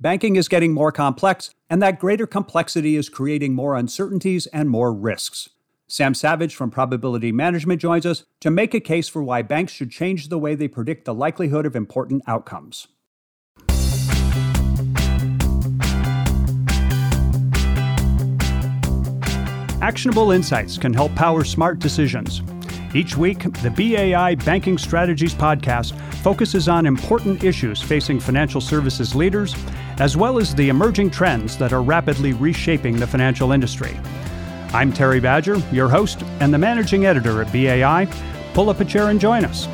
banking is getting more complex, and that greater complexity is creating more uncertainties and more risks. Sam Savage from Probability Management joins us to make a case for why banks should change the way they predict the likelihood of important outcomes. Actionable insights can help power smart decisions. Each week, the BAI Banking Strategies podcast focuses on important issues facing financial services leaders, as well as the emerging trends that are rapidly reshaping the financial industry. I'm Terry Badger, your host and the managing editor at BAI. Pull up a chair and join us.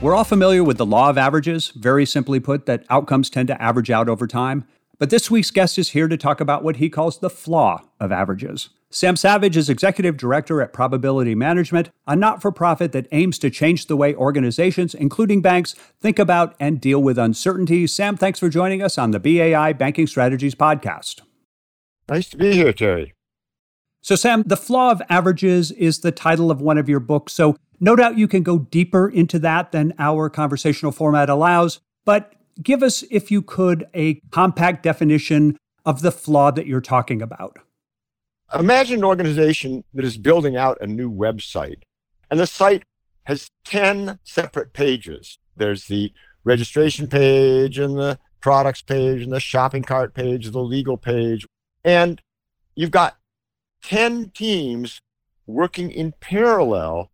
We're all familiar with the law of averages, very simply put, that outcomes tend to average out over time. But this week's guest is here to talk about what he calls the flaw of averages. Sam Savage is executive director at Probability Management, a not for profit that aims to change the way organizations, including banks, think about and deal with uncertainty. Sam, thanks for joining us on the BAI Banking Strategies podcast. Nice to be here, Terry. So, Sam, The Flaw of Averages is the title of one of your books. So, no doubt you can go deeper into that than our conversational format allows. But give us, if you could, a compact definition of the flaw that you're talking about. Imagine an organization that is building out a new website, and the site has 10 separate pages. There's the registration page, and the products page, and the shopping cart page, the legal page. And you've got 10 teams working in parallel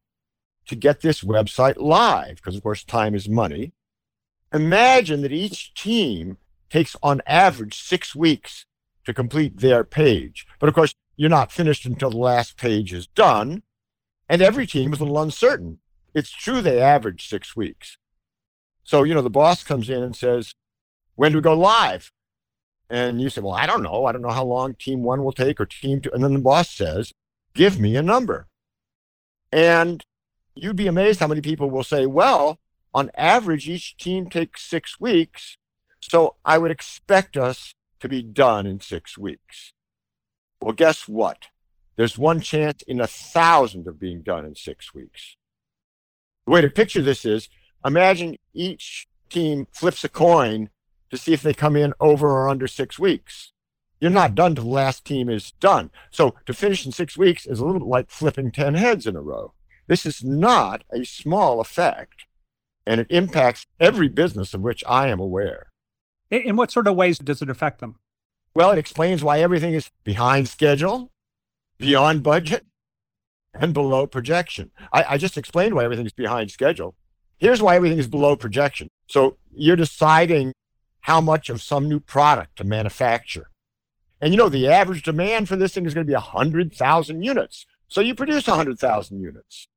to get this website live, because of course, time is money. Imagine that each team takes on average six weeks to complete their page. But of course, you're not finished until the last page is done. And every team is a little uncertain. It's true they average six weeks. So, you know, the boss comes in and says, When do we go live? And you say, Well, I don't know. I don't know how long team one will take or team two. And then the boss says, Give me a number. And you'd be amazed how many people will say, Well, on average, each team takes six weeks. So I would expect us to be done in six weeks. Well, guess what? There's one chance in a thousand of being done in six weeks. The way to picture this is imagine each team flips a coin to see if they come in over or under six weeks. You're not done till the last team is done. So to finish in six weeks is a little bit like flipping 10 heads in a row. This is not a small effect and it impacts every business of which I am aware. In what sort of ways does it affect them? Well, it explains why everything is behind schedule, beyond budget, and below projection. I, I just explained why everything is behind schedule. Here's why everything is below projection. So you're deciding how much of some new product to manufacture. And you know, the average demand for this thing is going to be 100,000 units. So you produce 100,000 units.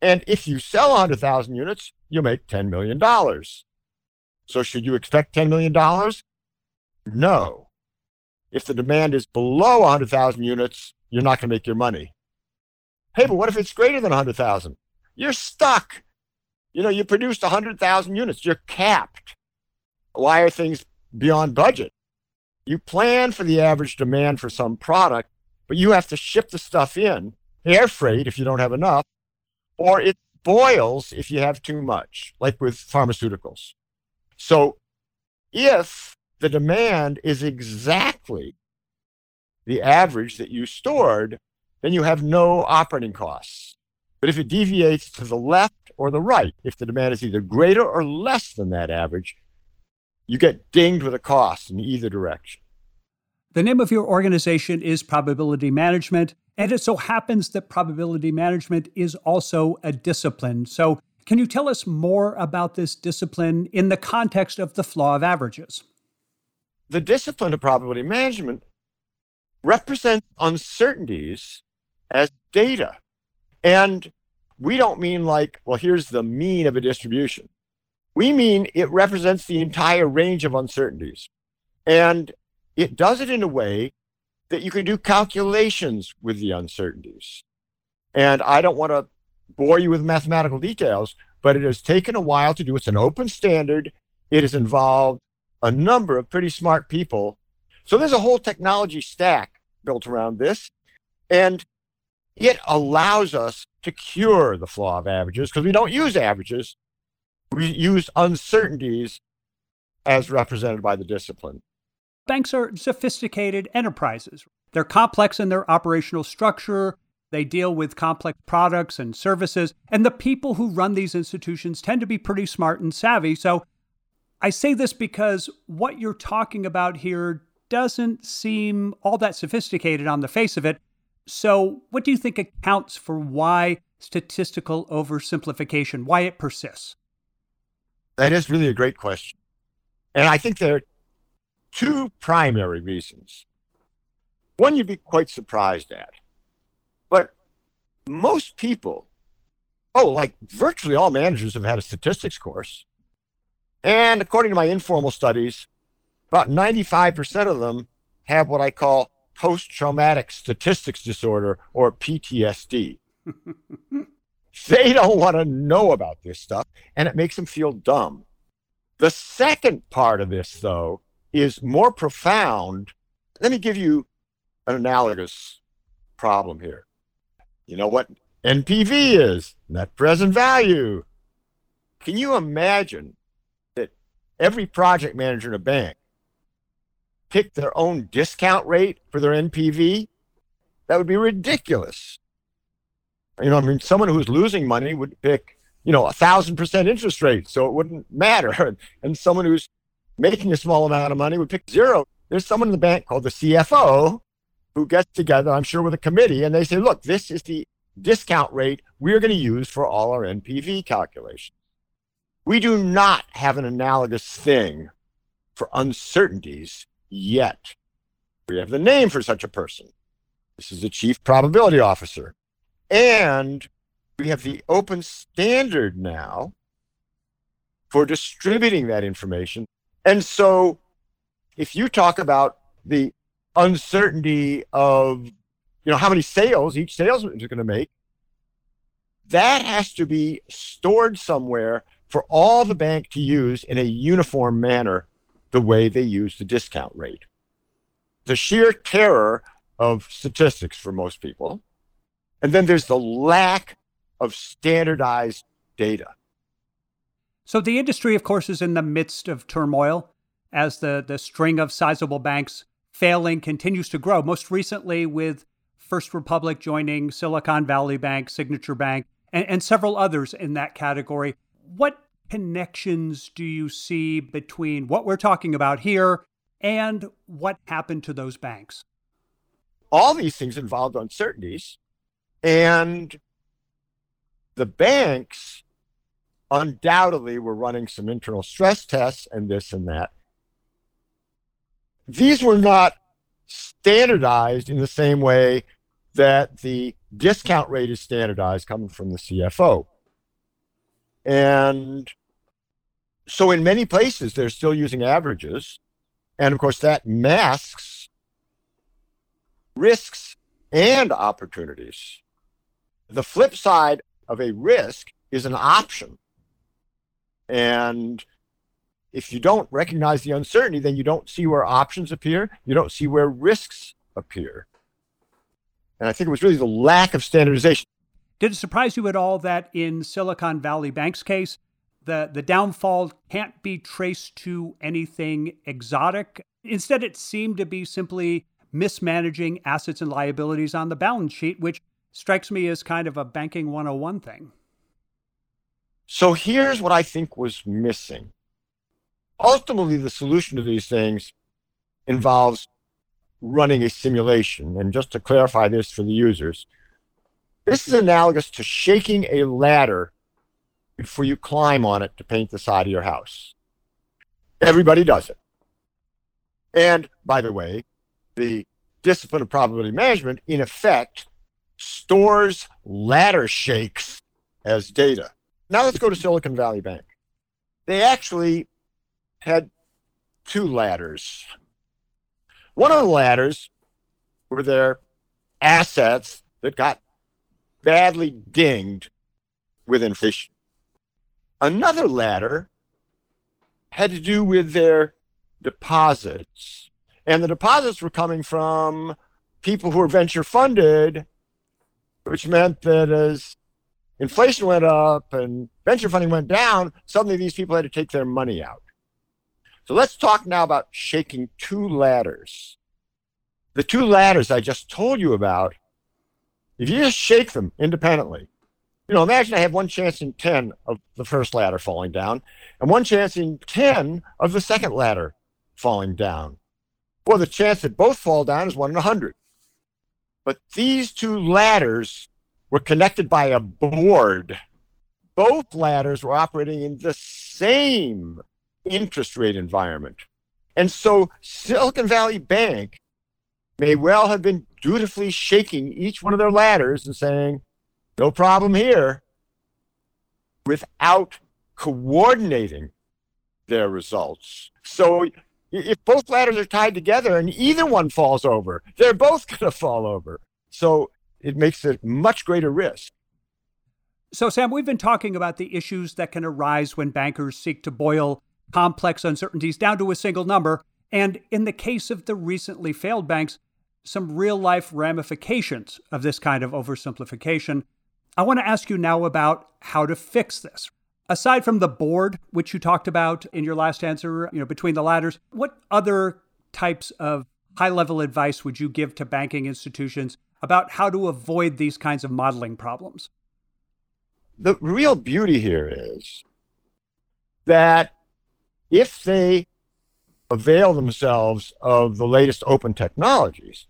And if you sell 100,000 units, you make $10 million. So should you expect $10 million? No. If the demand is below 100,000 units, you're not going to make your money. Hey, but what if it's greater than 100,000? You're stuck. You know, you produced 100,000 units. You're capped. Why are things beyond budget? You plan for the average demand for some product, but you have to ship the stuff in, air freight if you don't have enough, or it boils if you have too much, like with pharmaceuticals. So if the demand is exactly the average that you stored, then you have no operating costs. But if it deviates to the left or the right, if the demand is either greater or less than that average, you get dinged with a cost in either direction. The name of your organization is Probability Management, and it so happens that probability management is also a discipline. So, can you tell us more about this discipline in the context of the flaw of averages? The discipline of probability management represents uncertainties as data. And we don't mean like, well, here's the mean of a distribution. We mean it represents the entire range of uncertainties. And it does it in a way that you can do calculations with the uncertainties. And I don't want to bore you with mathematical details, but it has taken a while to do. It's an open standard. It has involved a number of pretty smart people. So there's a whole technology stack built around this. And it allows us to cure the flaw of averages because we don't use averages. We use uncertainties as represented by the discipline. Banks are sophisticated enterprises. They're complex in their operational structure. They deal with complex products and services. And the people who run these institutions tend to be pretty smart and savvy. So I say this because what you're talking about here doesn't seem all that sophisticated on the face of it. So, what do you think accounts for why statistical oversimplification, why it persists? That is really a great question. And I think there are two primary reasons. One you'd be quite surprised at. But most people, oh, like virtually all managers have had a statistics course. And according to my informal studies, about 95% of them have what I call post traumatic statistics disorder or PTSD. they don't want to know about this stuff and it makes them feel dumb. The second part of this, though, is more profound. Let me give you an analogous problem here. You know what NPV is? Net present value. Can you imagine every project manager in a bank pick their own discount rate for their NPV, that would be ridiculous. You know, I mean, someone who's losing money would pick, you know, a thousand percent interest rate, so it wouldn't matter. And someone who's making a small amount of money would pick zero. There's someone in the bank called the CFO who gets together, I'm sure, with a committee, and they say, look, this is the discount rate we're going to use for all our NPV calculations. We do not have an analogous thing for uncertainties yet. We have the name for such a person. This is the chief probability officer. And we have the open standard now for distributing that information. And so if you talk about the uncertainty of you know how many sales each salesman is going to make that has to be stored somewhere for all the bank to use in a uniform manner the way they use the discount rate. The sheer terror of statistics for most people. And then there's the lack of standardized data. So the industry, of course, is in the midst of turmoil as the, the string of sizable banks failing continues to grow, most recently with First Republic joining Silicon Valley Bank, Signature Bank, and, and several others in that category. What connections do you see between what we're talking about here and what happened to those banks? All these things involved uncertainties. And the banks undoubtedly were running some internal stress tests and this and that. These were not standardized in the same way that the discount rate is standardized coming from the CFO. And so in many places, they're still using averages. And of course, that masks risks and opportunities. The flip side of a risk is an option. And if you don't recognize the uncertainty, then you don't see where options appear, you don't see where risks appear. And I think it was really the lack of standardization. Did it surprise you at all that in Silicon Valley Bank's case, the, the downfall can't be traced to anything exotic? Instead, it seemed to be simply mismanaging assets and liabilities on the balance sheet, which strikes me as kind of a banking 101 thing. So here's what I think was missing. Ultimately, the solution to these things involves running a simulation. And just to clarify this for the users, this is analogous to shaking a ladder before you climb on it to paint the side of your house. Everybody does it. And by the way, the discipline of probability management, in effect, stores ladder shakes as data. Now let's go to Silicon Valley Bank. They actually had two ladders. One of the ladders were their assets that got badly dinged with inflation. Another ladder had to do with their deposits. And the deposits were coming from people who were venture funded, which meant that as inflation went up and venture funding went down, suddenly these people had to take their money out. So let's talk now about shaking two ladders. The two ladders I just told you about, if you just shake them independently, you know, imagine I have one chance in 10 of the first ladder falling down and one chance in 10 of the second ladder falling down. Well, the chance that both fall down is one in a hundred. But these two ladders were connected by a board. Both ladders were operating in the same interest rate environment. And so Silicon Valley Bank may well have been dutifully shaking each one of their ladders and saying, no problem here, without coordinating their results. So if both ladders are tied together and either one falls over, they're both going to fall over. So it makes it much greater risk. So, Sam, we've been talking about the issues that can arise when bankers seek to boil complex uncertainties down to a single number. And in the case of the recently failed banks, some real life ramifications of this kind of oversimplification. I want to ask you now about how to fix this. Aside from the board, which you talked about in your last answer, you know, between the ladders, what other types of high level advice would you give to banking institutions about how to avoid these kinds of modeling problems? The real beauty here is that if they avail themselves of the latest open technologies,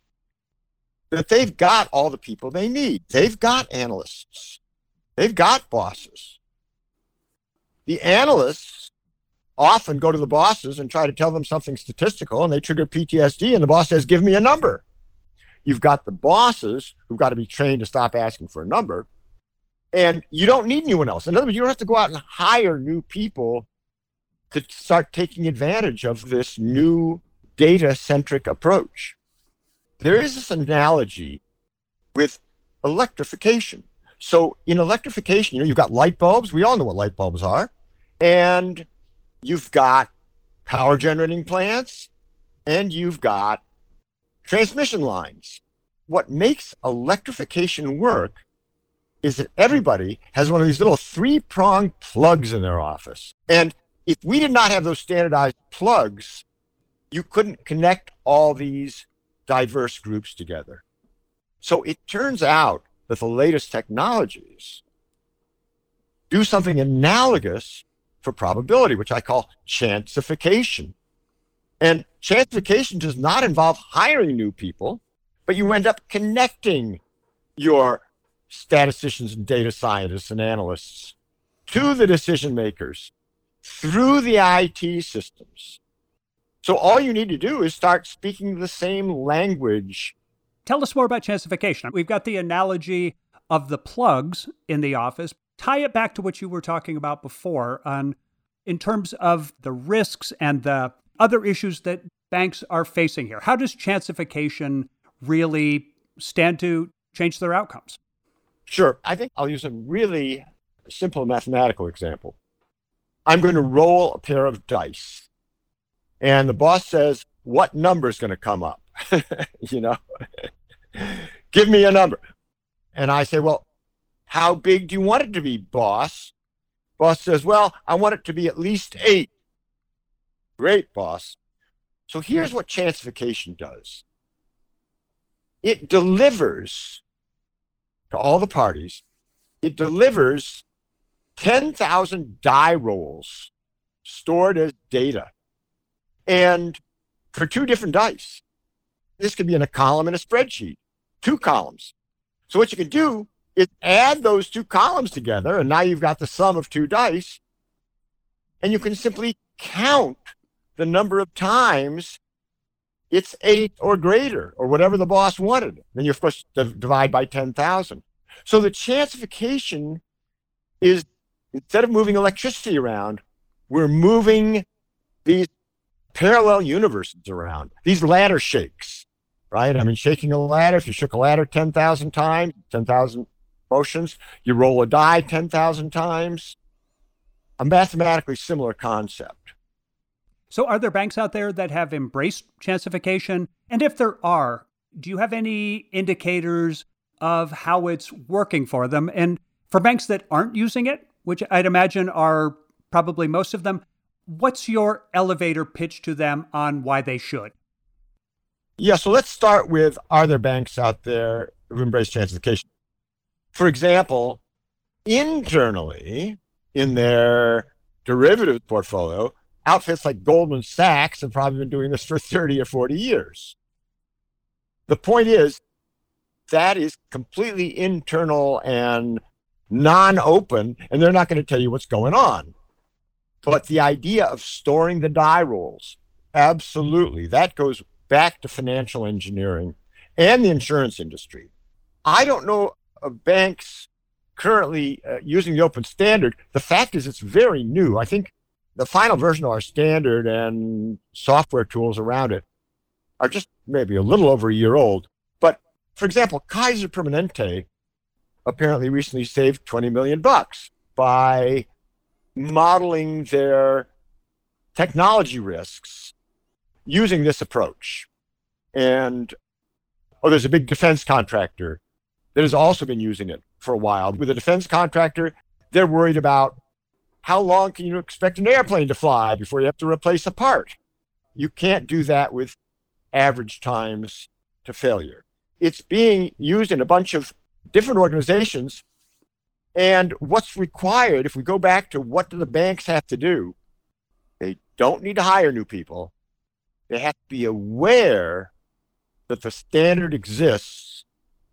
that they've got all the people they need. They've got analysts. They've got bosses the analysts often go to the bosses and try to tell them something statistical and they trigger PTSD and the boss says, give me a number. You've got the bosses who've got to be trained to stop asking for a number. And you don't need anyone else. In other words, you don't have to go out and hire new people to start taking advantage of this new data centric approach. There is this analogy with electrification. So in electrification, you know, you've got light bulbs. We all know what light bulbs are and you've got power generating plants, and you've got transmission lines. What makes electrification work is that everybody has one of these little three pronged plugs in their office. And if we did not have those standardized plugs, you couldn't connect all these diverse groups together. So it turns out that the latest technologies do something analogous for probability, which I call chancification. And chancification does not involve hiring new people, but you end up connecting your statisticians and data scientists and analysts to the decision makers through the IT systems. So all you need to do is start speaking the same language. Tell us more about chancification. We've got the analogy of the plugs in the office, tie it back to what you were talking about before on in terms of the risks and the other issues that banks are facing here. How does chancification really stand to change their outcomes? Sure. I think I'll use a really simple mathematical example. I'm going to roll a pair of dice, and the boss says, What number is going to come up? you know, give me a number. And I say, Well, how big do you want it to be, boss? Boss says, Well, I want it to be at least eight. Great, boss. So here's what chancification does it delivers to all the parties, it delivers 10,000 die rolls stored as data. And for two different dice, this could be in a column in a spreadsheet, two columns. So what you can do is add those two columns together, and now you've got the sum of two dice, and you can simply count the number of times it's eight or greater, or whatever the boss wanted. Then you're supposed to divide by 10,000. So the chancification is instead of moving electricity around, we're moving these parallel universes around, these ladder shakes, right? I mean, shaking a ladder, if you shook a ladder 10,000 times, 10,000 motions. You roll a die 10,000 times. A mathematically similar concept. So, are there banks out there that have embraced chancification? And if there are, do you have any indicators of how it's working for them? And for banks that aren't using it, which I'd imagine are probably most of them, what's your elevator pitch to them on why they should? Yeah, so let's start with are there banks out there who embrace chancification? For example, internally in their derivative portfolio, outfits like Goldman Sachs have probably been doing this for 30 or 40 years. The point is, that is completely internal and non open, and they're not going to tell you what's going on. But the idea of storing the die rolls, absolutely, that goes back to financial engineering and the insurance industry. I don't know of banks currently uh, using the open standard. The fact is, it's very new. I think the final version of our standard and software tools around it are just maybe a little over a year old. But for example, Kaiser Permanente apparently recently saved 20 million bucks by modeling their technology risks using this approach. And oh, there's a big defense contractor that has also been using it for a while. With a defense contractor, they're worried about how long can you expect an airplane to fly before you have to replace a part? You can't do that with average times to failure. It's being used in a bunch of different organizations. And what's required, if we go back to what do the banks have to do, they don't need to hire new people. They have to be aware that the standard exists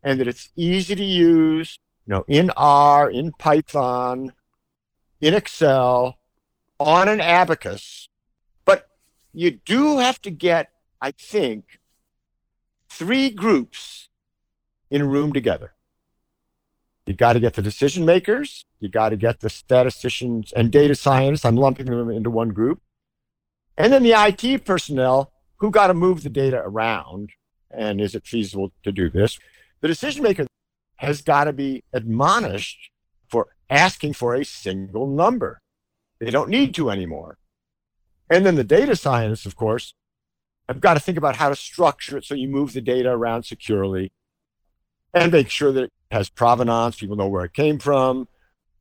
and that it's easy to use, you know, in R, in Python, in Excel, on an abacus. But you do have to get, I think, three groups in a room together. You got to get the decision makers. You got to get the statisticians and data science. I'm lumping them into one group. And then the IT personnel who got to move the data around. And is it feasible to do this? The decision maker has got to be admonished for asking for a single number. They don't need to anymore. And then the data scientists, of course, have got to think about how to structure it so you move the data around securely and make sure that it has provenance, people know where it came from,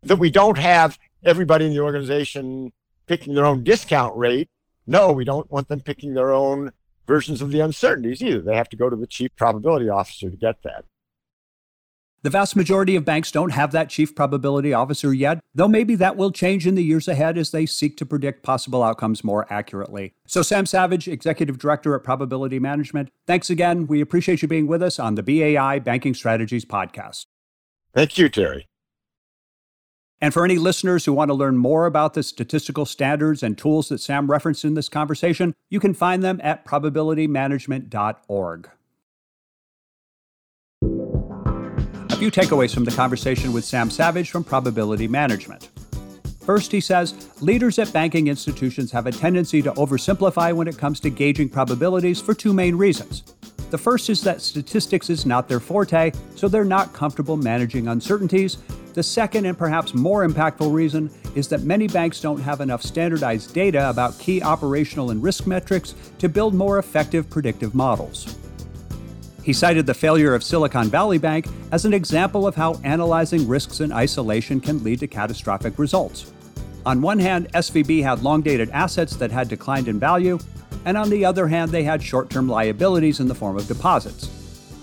that we don't have everybody in the organization picking their own discount rate. No, we don't want them picking their own versions of the uncertainties either. They have to go to the chief probability officer to get that. The vast majority of banks don't have that chief probability officer yet, though maybe that will change in the years ahead as they seek to predict possible outcomes more accurately. So, Sam Savage, Executive Director at Probability Management, thanks again. We appreciate you being with us on the BAI Banking Strategies podcast. Thank you, Terry. And for any listeners who want to learn more about the statistical standards and tools that Sam referenced in this conversation, you can find them at probabilitymanagement.org. A few takeaways from the conversation with Sam Savage from Probability Management. First, he says leaders at banking institutions have a tendency to oversimplify when it comes to gauging probabilities for two main reasons. The first is that statistics is not their forte, so they're not comfortable managing uncertainties. The second and perhaps more impactful reason is that many banks don't have enough standardized data about key operational and risk metrics to build more effective predictive models. He cited the failure of Silicon Valley Bank as an example of how analyzing risks in isolation can lead to catastrophic results. On one hand, SVB had long dated assets that had declined in value, and on the other hand, they had short term liabilities in the form of deposits.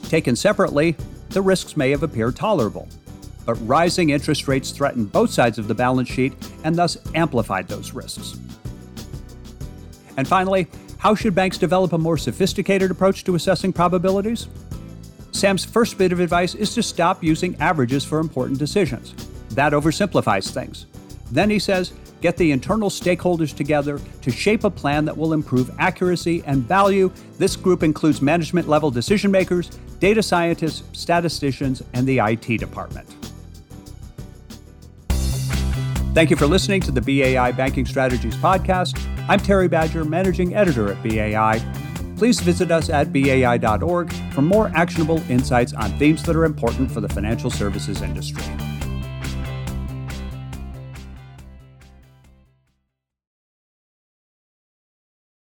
Taken separately, the risks may have appeared tolerable, but rising interest rates threatened both sides of the balance sheet and thus amplified those risks. And finally, how should banks develop a more sophisticated approach to assessing probabilities? Sam's first bit of advice is to stop using averages for important decisions. That oversimplifies things. Then he says, get the internal stakeholders together to shape a plan that will improve accuracy and value. This group includes management level decision makers, data scientists, statisticians, and the IT department. Thank you for listening to the BAI Banking Strategies Podcast. I'm Terry Badger, Managing Editor at BAI. Please visit us at BAI.org for more actionable insights on themes that are important for the financial services industry.